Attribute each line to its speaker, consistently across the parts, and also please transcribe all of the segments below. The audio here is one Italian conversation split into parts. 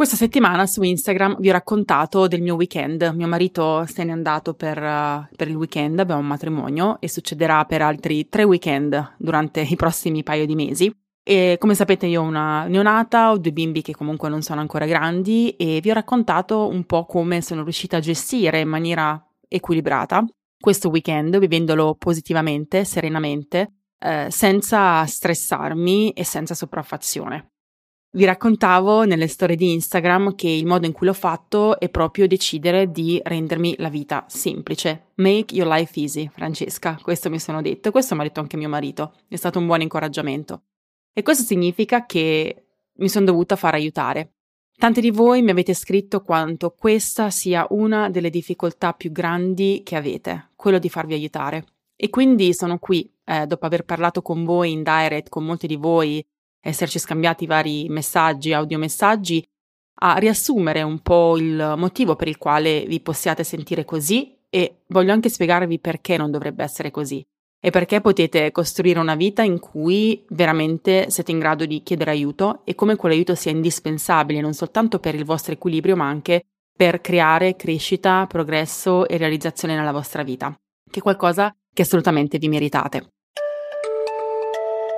Speaker 1: Questa settimana su Instagram vi ho raccontato del mio weekend. Mio marito se n'è andato per, uh, per, il weekend, abbiamo un matrimonio e succederà per altri tre weekend durante i prossimi paio di mesi. E come sapete io ho una neonata, ho due bimbi che comunque non sono ancora grandi e vi ho raccontato un po' come sono riuscita a gestire in maniera equilibrata questo weekend, vivendolo positivamente, serenamente, eh, senza stressarmi e senza sopraffazione. Vi raccontavo nelle storie di Instagram che il modo in cui l'ho fatto è proprio decidere di rendermi la vita semplice. Make your life easy, Francesca, questo mi sono detto questo mi ha detto anche mio marito, è stato un buon incoraggiamento. E questo significa che mi sono dovuta far aiutare. Tanti di voi mi avete scritto quanto questa sia una delle difficoltà più grandi che avete, quello di farvi aiutare. E quindi sono qui, eh, dopo aver parlato con voi in direct, con molti di voi, esserci scambiati vari messaggi, audiomessaggi, a riassumere un po' il motivo per il quale vi possiate sentire così e voglio anche spiegarvi perché non dovrebbe essere così e perché potete costruire una vita in cui veramente siete in grado di chiedere aiuto e come quell'aiuto sia indispensabile non soltanto per il vostro equilibrio ma anche per creare crescita, progresso e realizzazione nella vostra vita, che è qualcosa che assolutamente vi meritate.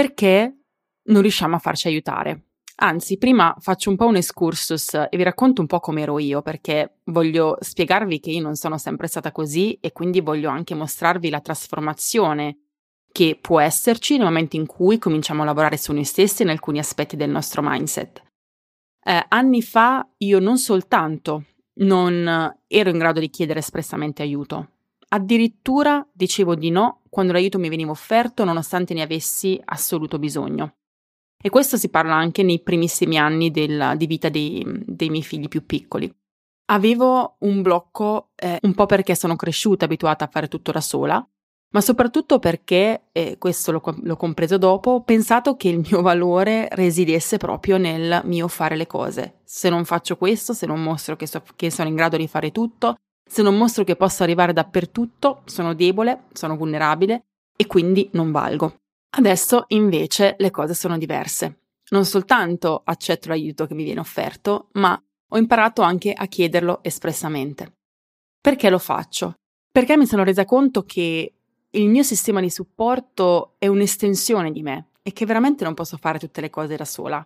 Speaker 1: Perché non riusciamo a farci aiutare. Anzi, prima faccio un po' un excursus e vi racconto un po' come ero io, perché voglio spiegarvi che io non sono sempre stata così e quindi voglio anche mostrarvi la trasformazione che può esserci nel momento in cui cominciamo a lavorare su noi stessi in alcuni aspetti del nostro mindset. Eh, anni fa io non soltanto non ero in grado di chiedere espressamente aiuto, Addirittura dicevo di no quando l'aiuto mi veniva offerto nonostante ne avessi assoluto bisogno. E questo si parla anche nei primissimi anni del, di vita dei, dei, miei figli più piccoli. Avevo un blocco eh, un po' perché sono cresciuta abituata a fare tutto da sola, ma soprattutto perché, e questo l'ho, l'ho compreso dopo, ho pensato che il mio valore residesse proprio nel mio fare le cose. Se non faccio questo, se non mostro che, so, che sono in grado di fare tutto, se non mostro che posso arrivare dappertutto, sono debole, sono vulnerabile e quindi non valgo. Adesso invece le cose sono diverse. Non soltanto accetto l'aiuto che mi viene offerto, ma ho imparato anche a chiederlo espressamente. Perché lo faccio? Perché mi sono resa conto che il mio sistema di supporto è un'estensione di me e che veramente non posso fare tutte le cose da sola.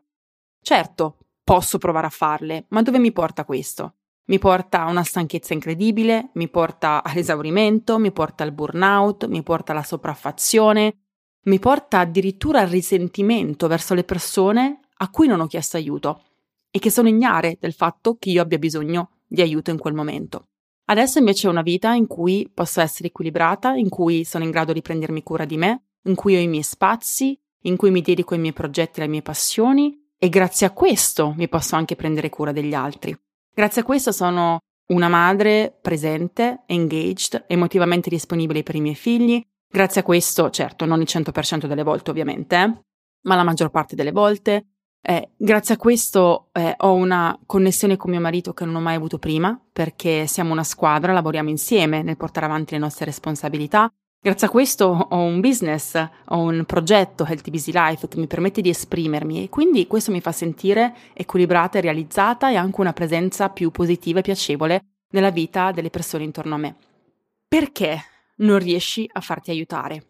Speaker 1: Certo, posso provare a farle, ma dove mi porta questo? Mi porta a una stanchezza incredibile, mi porta all'esaurimento, mi porta al burnout, mi porta alla sopraffazione, mi porta addirittura al risentimento verso le persone a cui non ho chiesto aiuto e che sono ignare del fatto che io abbia bisogno di aiuto in quel momento. Adesso invece ho una vita in cui posso essere equilibrata, in cui sono in grado di prendermi cura di me, in cui ho i miei spazi, in cui mi dedico ai miei progetti e alle mie passioni e grazie a questo mi posso anche prendere cura degli altri. Grazie a questo sono una madre presente, engaged, emotivamente disponibile per i miei figli. Grazie a questo, certo, non il 100% delle volte ovviamente, ma la maggior parte delle volte. Eh, grazie a questo eh, ho una connessione con mio marito che non ho mai avuto prima, perché siamo una squadra, lavoriamo insieme nel portare avanti le nostre responsabilità Grazie a questo ho un business, ho un progetto Healthy Busy Life che mi permette di esprimermi e quindi questo mi fa sentire equilibrata e realizzata e anche una presenza più positiva e piacevole nella vita delle persone intorno a me. Perché non riesci a farti aiutare?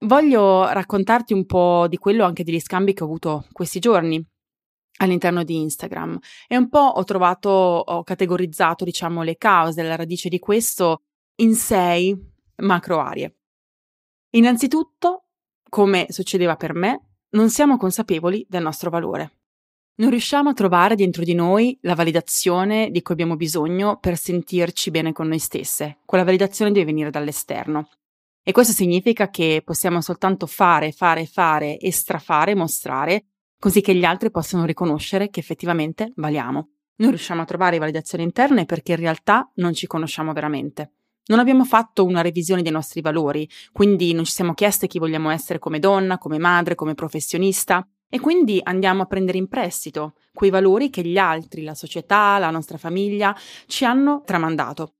Speaker 1: Voglio raccontarti un po' di quello anche degli scambi che ho avuto questi giorni all'interno di Instagram e un po' ho trovato, ho categorizzato diciamo le cause, la radice di questo in sei macro aree. Innanzitutto, come succedeva per me, non siamo consapevoli del nostro valore. Non riusciamo a trovare dentro di noi la validazione di cui abbiamo bisogno per sentirci bene con noi stesse. Quella validazione deve venire dall'esterno. E questo significa che possiamo soltanto fare, fare, fare e strafare, mostrare così che gli altri possano riconoscere che effettivamente valiamo. Non riusciamo a trovare validazioni interne perché in realtà non ci conosciamo veramente. Non abbiamo fatto una revisione dei nostri valori, quindi non ci siamo chieste chi vogliamo essere come donna, come madre, come professionista, e quindi andiamo a prendere in prestito quei valori che gli altri, la società, la nostra famiglia ci hanno tramandato.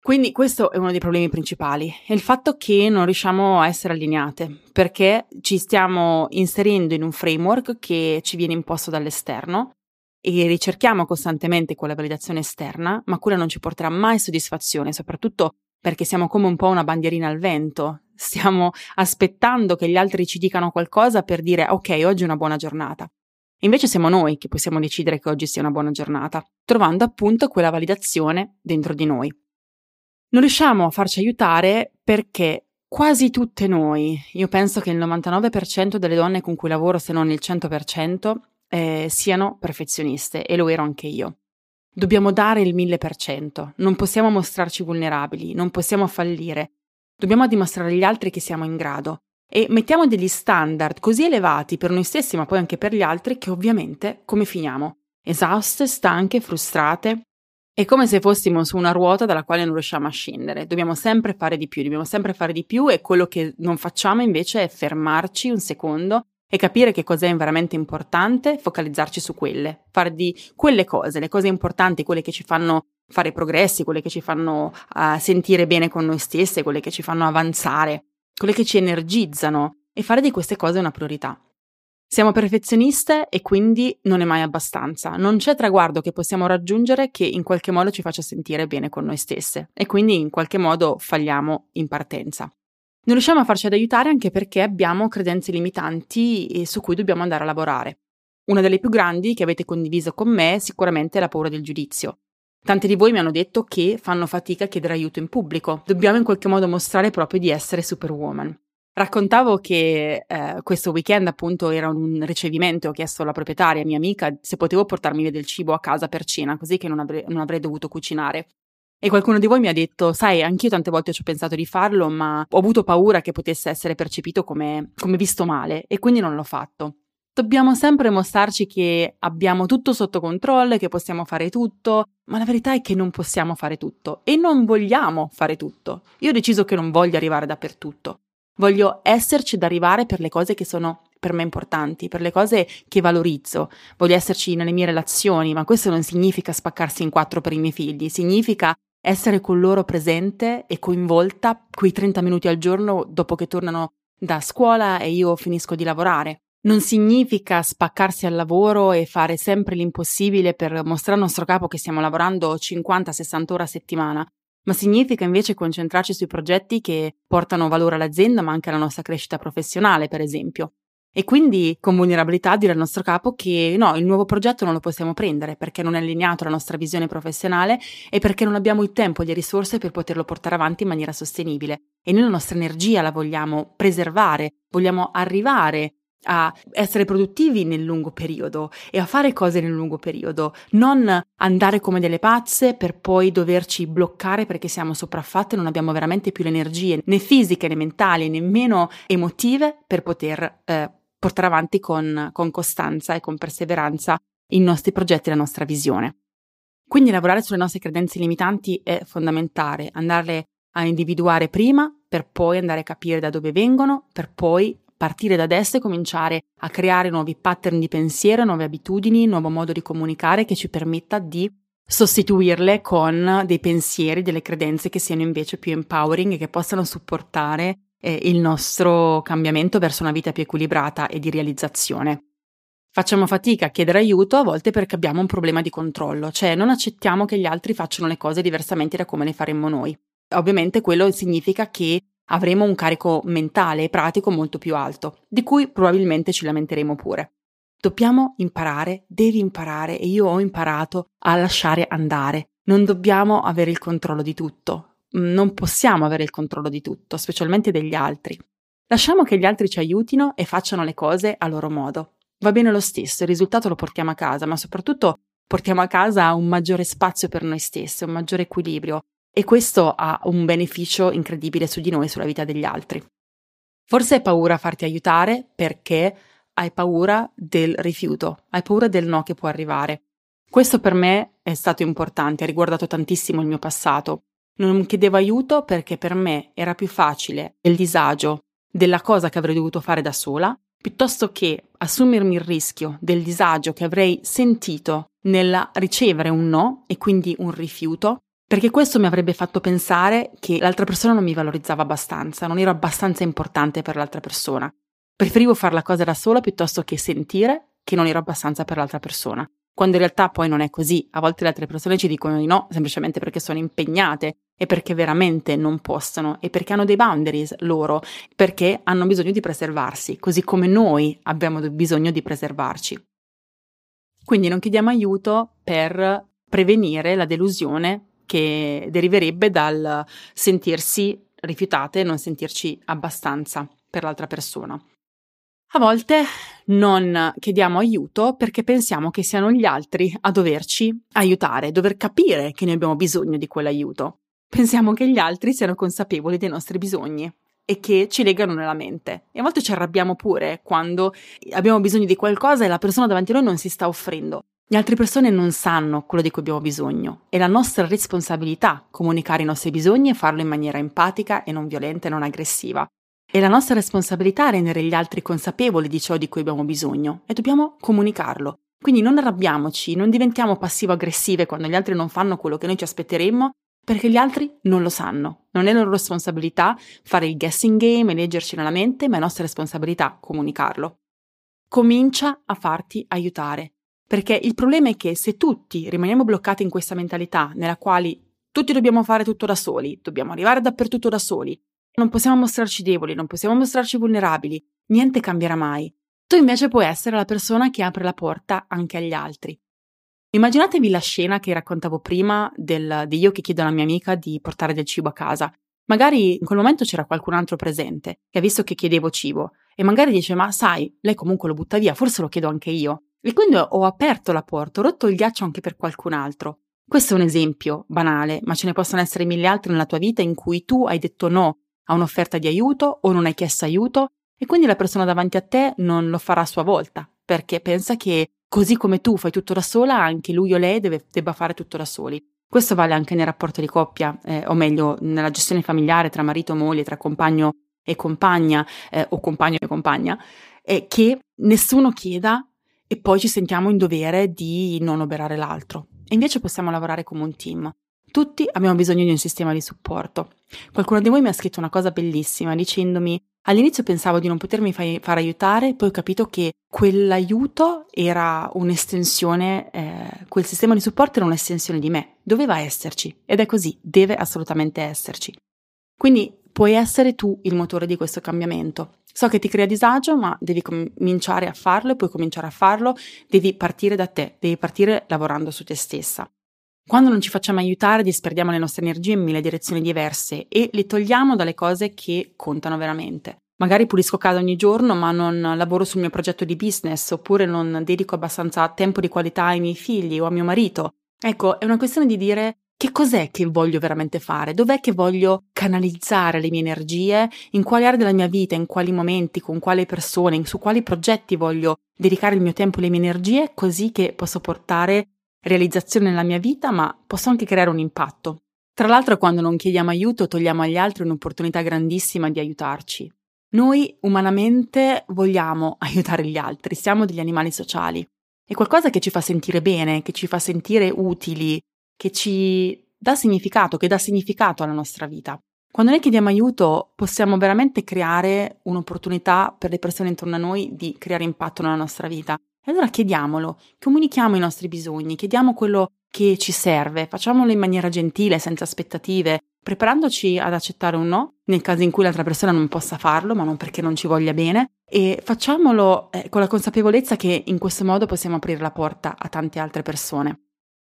Speaker 1: Quindi questo è uno dei problemi principali, è il fatto che non riusciamo a essere allineate, perché ci stiamo inserendo in un framework che ci viene imposto dall'esterno e ricerchiamo costantemente quella validazione esterna, ma quella non ci porterà mai soddisfazione, soprattutto perché siamo come un po' una bandierina al vento, stiamo aspettando che gli altri ci dicano qualcosa per dire ok, oggi è una buona giornata. Invece siamo noi che possiamo decidere che oggi sia una buona giornata, trovando appunto quella validazione dentro di noi. Non riusciamo a farci aiutare perché quasi tutte noi, io penso che il 99% delle donne con cui lavoro, se non il 100%, eh, siano perfezioniste e lo ero anche io. Dobbiamo dare il 1000%, non possiamo mostrarci vulnerabili, non possiamo fallire, Dobbiamo dimostrare agli altri che siamo in grado e mettiamo degli standard così elevati per noi stessi, ma poi anche per gli altri, che ovviamente come finiamo? Esauste, stanche, frustrate. È come se fossimo su una ruota dalla quale non riusciamo a scendere. Dobbiamo sempre fare di più, dobbiamo sempre fare di più e quello che non facciamo invece è fermarci un secondo e capire che cos'è veramente importante, focalizzarci su quelle, fare di quelle cose, le cose importanti, quelle che ci fanno fare progressi, quelle che ci fanno uh, sentire bene con noi stesse, quelle che ci fanno avanzare, quelle che ci energizzano e fare di queste cose una priorità. Siamo perfezioniste e quindi non è mai abbastanza. Non c'è traguardo che possiamo raggiungere che in qualche modo ci faccia sentire bene con noi stesse e quindi in qualche modo falliamo in partenza. Non riusciamo a farci ad aiutare anche perché abbiamo credenze limitanti su cui dobbiamo andare a lavorare. Una delle più grandi che avete condiviso con me è sicuramente la paura del giudizio. Tante di voi mi hanno detto che fanno fatica a chiedere aiuto in pubblico. Dobbiamo in qualche modo mostrare proprio di essere superwoman. Raccontavo che eh, questo weekend appunto era un ricevimento, ho chiesto alla proprietaria, mia amica, se potevo portarmi via del cibo a casa per cena, così che non avrei, non avrei dovuto cucinare. E qualcuno di voi mi ha detto, sai, anch'io tante volte ci ho pensato di farlo, ma ho avuto paura che potesse essere percepito come, come visto male e quindi non l'ho fatto. Dobbiamo sempre mostrarci che abbiamo tutto sotto controllo che possiamo fare tutto, ma la verità è che non possiamo fare tutto e non vogliamo fare tutto. Io ho deciso che non voglio arrivare dappertutto. Voglio esserci ad arrivare per le cose che sono per me importanti, per le cose che valorizzo. Voglio esserci nelle mie relazioni, ma questo non significa spaccarsi in quattro per i miei figli, significa essere con loro presente e coinvolta quei 30 minuti al giorno dopo che tornano da scuola e io finisco di lavorare. Non significa spaccarsi al lavoro e fare sempre l'impossibile per mostrare al nostro capo che stiamo lavorando 50-60 ore a settimana, ma significa invece concentrarci sui progetti che portano valore all'azienda ma anche alla nostra crescita professionale, per esempio. E quindi con vulnerabilità dire al nostro capo che no, il nuovo progetto non lo possiamo prendere perché non è allineato alla nostra visione professionale e perché non abbiamo il tempo e le risorse per poterlo portare avanti in maniera sostenibile. E noi la nostra energia la vogliamo preservare, vogliamo arrivare a essere produttivi nel lungo periodo e a fare cose nel lungo periodo, non andare come delle pazze per poi doverci bloccare perché siamo sopraffatte e non abbiamo veramente più le energie né fisiche né mentali, nemmeno emotive per poter eh, portare avanti con, con costanza e con perseveranza i nostri progetti e la nostra visione. Quindi lavorare sulle nostre credenze limitanti è fondamentale, andarle a individuare prima per poi andare a capire da dove vengono, per poi partire da adesso e cominciare a creare nuovi pattern di pensiero, nuove abitudini, nuovo modo di comunicare che ci permetta di sostituirle con dei pensieri, delle credenze che siano invece più empowering e che possano supportare eh, il nostro cambiamento verso una vita più equilibrata e di realizzazione. Facciamo fatica a chiedere aiuto a volte perché abbiamo un problema di controllo, cioè non accettiamo che gli altri facciano le cose diversamente da come le faremmo noi. Ovviamente quello significa che avremo un carico mentale e pratico molto più alto, di cui probabilmente ci lamenteremo pure. Dobbiamo imparare, devi imparare e io ho imparato a lasciare andare. Non dobbiamo avere il controllo di tutto. Non possiamo avere il controllo di tutto, specialmente degli altri. Lasciamo che gli altri ci aiutino e facciano le cose a loro modo. Va bene lo stesso, il risultato lo portiamo a casa, ma soprattutto portiamo a casa un maggiore spazio per noi stessi, un maggiore equilibrio, e questo ha un beneficio incredibile su di noi e sulla vita degli altri. Forse hai paura a farti aiutare perché hai paura del rifiuto, hai paura del no che può arrivare. Questo per me è stato importante, ha riguardato tantissimo il mio passato. Non chiedevo aiuto perché per me era più facile il disagio della cosa che avrei dovuto fare da sola, piuttosto che assumermi il rischio del disagio che avrei sentito nel ricevere un no e quindi un rifiuto, perché questo mi avrebbe fatto pensare che l'altra persona non mi valorizzava abbastanza, non ero abbastanza importante per l'altra persona. Preferivo fare la cosa da sola piuttosto che sentire che non ero abbastanza per l'altra persona quando in realtà poi non è così. A volte le altre persone ci dicono di no semplicemente perché sono impegnate e perché veramente non possono e perché hanno dei boundaries loro, perché hanno bisogno di preservarsi, così come noi abbiamo bisogno di preservarci. Quindi non chiediamo aiuto per prevenire la delusione che deriverebbe dal sentirsi rifiutate non sentirci abbastanza per l'altra persona. A volte non chiediamo aiuto perché pensiamo che siano gli altri a doverci aiutare, dover capire che noi abbiamo bisogno di quell'aiuto. Pensiamo che gli altri siano consapevoli dei nostri bisogni e che ci legano nella mente. E a volte ci arrabbiamo pure quando abbiamo bisogno di qualcosa e la persona davanti a noi non si sta offrendo. Le altre persone non sanno quello di cui abbiamo bisogno. È la nostra responsabilità comunicare i nostri bisogni e farlo in maniera empatica e non violenta e non aggressiva. È la nostra responsabilità rendere gli altri consapevoli di ciò di cui abbiamo bisogno e dobbiamo comunicarlo. Quindi non arrabbiamoci, non diventiamo passivo-aggressive quando gli altri non fanno quello che noi ci aspetteremmo, perché gli altri non lo sanno. Non è loro responsabilità fare il guessing game e leggerci nella mente, ma è nostra responsabilità comunicarlo. Comincia a farti aiutare, perché il problema è che se tutti rimaniamo bloccati in questa mentalità nella quale tutti dobbiamo fare tutto da soli, dobbiamo arrivare dappertutto da soli, non possiamo mostrarci deboli, non possiamo mostrarci vulnerabili, niente cambierà mai. Tu invece puoi essere la persona che apre la porta anche agli altri. Immaginatevi la scena che raccontavo prima del, di io che chiedo alla mia amica di portare del cibo a casa. Magari in quel momento c'era qualcun altro presente che ha visto che chiedevo cibo e magari dice ma sai, lei comunque lo butta via, forse lo chiedo anche io. E quindi ho aperto la porta, ho rotto il ghiaccio anche per qualcun altro. Questo è un esempio banale, ma ce ne possono essere mille altri nella tua vita in cui tu hai detto no a un'offerta di aiuto o non hai chiesto aiuto e quindi la persona davanti a te non lo farà a sua volta perché pensa che così come tu fai tutto da sola, anche lui o lei deve, debba fare tutto da soli. Questo vale anche nel rapporto di coppia, eh, o meglio, nella gestione familiare tra marito e moglie, tra compagno e compagna, eh, o compagno e compagna, eh, che nessuno chieda e poi ci sentiamo in dovere di non oberare l'altro. E invece possiamo lavorare come un team. Tutti abbiamo bisogno di un sistema di supporto. Qualcuno di voi mi ha scritto una cosa bellissima dicendomi all'inizio pensavo di non potermi fai, far aiutare, poi ho capito che quell'aiuto era un'estensione, eh, quel sistema di supporto era un'estensione di me, doveva esserci ed è così, deve assolutamente esserci. Quindi puoi essere tu il motore di questo cambiamento. So che ti crea disagio, ma devi cominciare a farlo e puoi cominciare a farlo, devi partire da te, devi partire lavorando su te stessa. Quando non ci facciamo aiutare, disperdiamo le nostre energie in mille direzioni diverse e le togliamo dalle cose che contano veramente. Magari pulisco casa ogni giorno, ma non lavoro sul mio progetto di business, oppure non dedico abbastanza tempo di qualità ai miei figli o a mio marito. Ecco, è una questione di dire che cos'è che voglio veramente fare? Dov'è che voglio canalizzare le mie energie? In quali aree della mia vita, in quali momenti, con quali persone, su quali progetti voglio dedicare il mio tempo e le mie energie, così che posso portare realizzazione nella mia vita, ma posso anche creare un impatto. Tra l'altro, quando non chiediamo aiuto, togliamo agli altri un'opportunità grandissima di aiutarci. Noi umanamente vogliamo aiutare gli altri, siamo degli animali sociali. È qualcosa che ci fa sentire bene, che ci fa sentire utili, che ci dà significato, che dà significato alla nostra vita. Quando noi chiediamo aiuto possiamo veramente creare un'opportunità per le persone intorno a noi di creare impatto nella nostra vita. E allora chiediamolo, comunichiamo i nostri bisogni, chiediamo quello che ci serve, facciamolo in maniera gentile, senza aspettative, preparandoci ad accettare un no nel caso in cui l'altra persona non possa farlo, ma non perché non ci voglia bene, e facciamolo eh, con la consapevolezza che in questo modo possiamo aprire la porta a tante altre persone.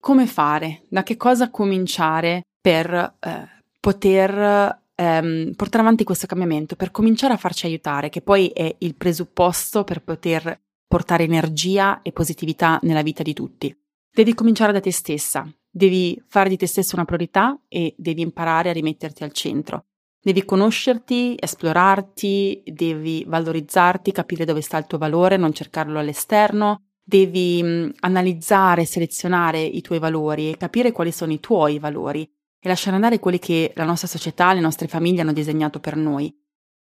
Speaker 1: Come fare? Da che cosa cominciare per eh, poter ehm, portare avanti questo cambiamento, per cominciare a farci aiutare, che poi è il presupposto per poter portare energia e positività nella vita di tutti. Devi cominciare da te stessa, devi fare di te stessa una priorità e devi imparare a rimetterti al centro. Devi conoscerti, esplorarti, devi valorizzarti, capire dove sta il tuo valore, non cercarlo all'esterno, devi mh, analizzare, selezionare i tuoi valori e capire quali sono i tuoi valori e lasciare andare quelli che la nostra società, le nostre famiglie hanno disegnato per noi.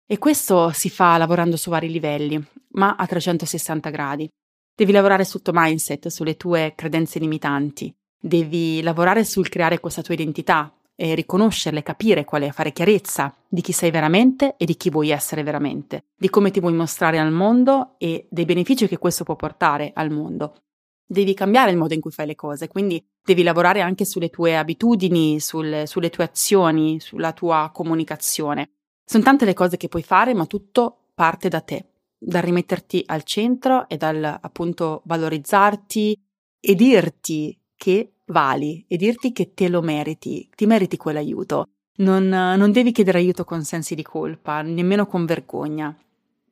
Speaker 1: E questo si fa lavorando su vari livelli, ma a 360 gradi. Devi lavorare sul tuo mindset, sulle tue credenze limitanti. Devi lavorare sul creare questa tua identità e riconoscerle, capire qual è, fare chiarezza di chi sei veramente e di chi vuoi essere veramente, di come ti vuoi mostrare al mondo e dei benefici che questo può portare al mondo. Devi cambiare il modo in cui fai le cose, quindi devi lavorare anche sulle tue abitudini, sul, sulle tue azioni, sulla tua comunicazione. Sono tante le cose che puoi fare, ma tutto parte da te, dal rimetterti al centro e dal appunto valorizzarti e dirti che vali e dirti che te lo meriti, ti meriti quell'aiuto. Non, non devi chiedere aiuto con sensi di colpa, nemmeno con vergogna.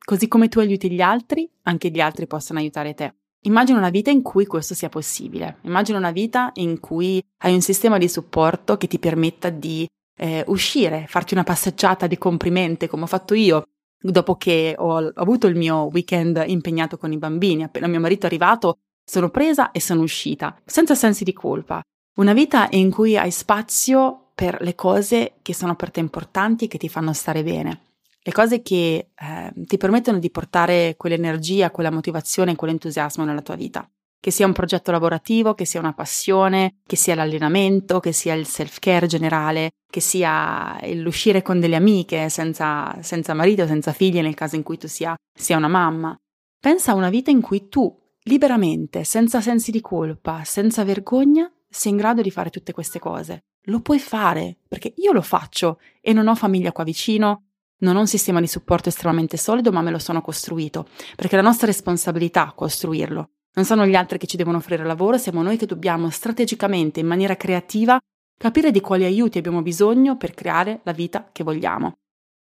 Speaker 1: Così come tu aiuti gli altri, anche gli altri possono aiutare te. Immagina una vita in cui questo sia possibile. Immagina una vita in cui hai un sistema di supporto che ti permetta di eh, uscire, farti una passeggiata di comprimente come ho fatto io dopo che ho avuto il mio weekend impegnato con i bambini. Appena mio marito è arrivato, sono presa e sono uscita, senza sensi di colpa. Una vita in cui hai spazio per le cose che sono per te importanti e che ti fanno stare bene. Le cose che eh, ti permettono di portare quell'energia, quella motivazione, quell'entusiasmo nella tua vita. Che sia un progetto lavorativo, che sia una passione, che sia l'allenamento, che sia il self-care generale, che sia l'uscire con delle amiche senza, senza marito, senza figli nel caso in cui tu sia, sia una mamma. Pensa a una vita in cui tu liberamente, senza sensi di colpa, senza vergogna, sei in grado di fare tutte queste cose. Lo puoi fare, perché io lo faccio e non ho famiglia qua vicino, non ho un sistema di supporto estremamente solido, ma me lo sono costruito, perché è la nostra responsabilità costruirlo. Non sono gli altri che ci devono offrire lavoro, siamo noi che dobbiamo strategicamente, in maniera creativa, capire di quali aiuti abbiamo bisogno per creare la vita che vogliamo.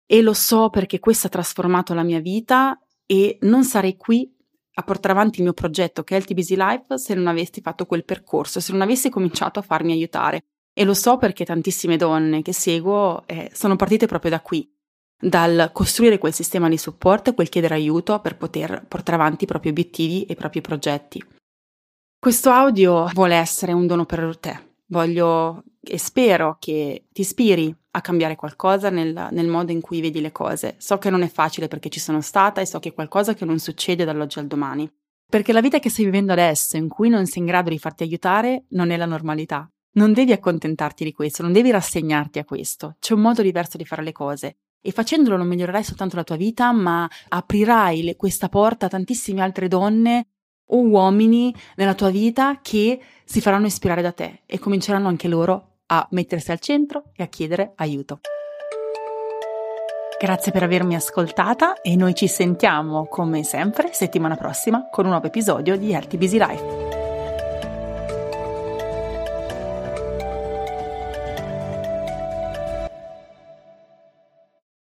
Speaker 1: E lo so perché questo ha trasformato la mia vita e non sarei qui a portare avanti il mio progetto che è il TBC Life se non avessi fatto quel percorso, se non avessi cominciato a farmi aiutare. E lo so perché tantissime donne che seguo eh, sono partite proprio da qui, dal costruire quel sistema di supporto e quel chiedere aiuto per poter portare avanti i propri obiettivi e i propri progetti. Questo audio vuole essere un dono per te. Voglio e spero che ti ispiri a cambiare qualcosa nel, nel, modo in cui vedi le cose. So che non è facile perché ci sono stata e so che è qualcosa che non succede dall'oggi al domani. Perché la vita che stai vivendo adesso, in cui non sei in grado di farti aiutare, non è la normalità. Non devi accontentarti di questo, non devi rassegnarti a questo. C'è un modo diverso di fare le cose. E facendolo non migliorerai soltanto la tua vita, ma aprirai le, questa porta a tantissime altre donne o uomini nella tua vita che si faranno ispirare da te e cominceranno anche loro a mettersi al centro e a chiedere aiuto. Grazie per avermi ascoltata e noi ci sentiamo come sempre settimana prossima con un nuovo episodio di Healthy Busy Life.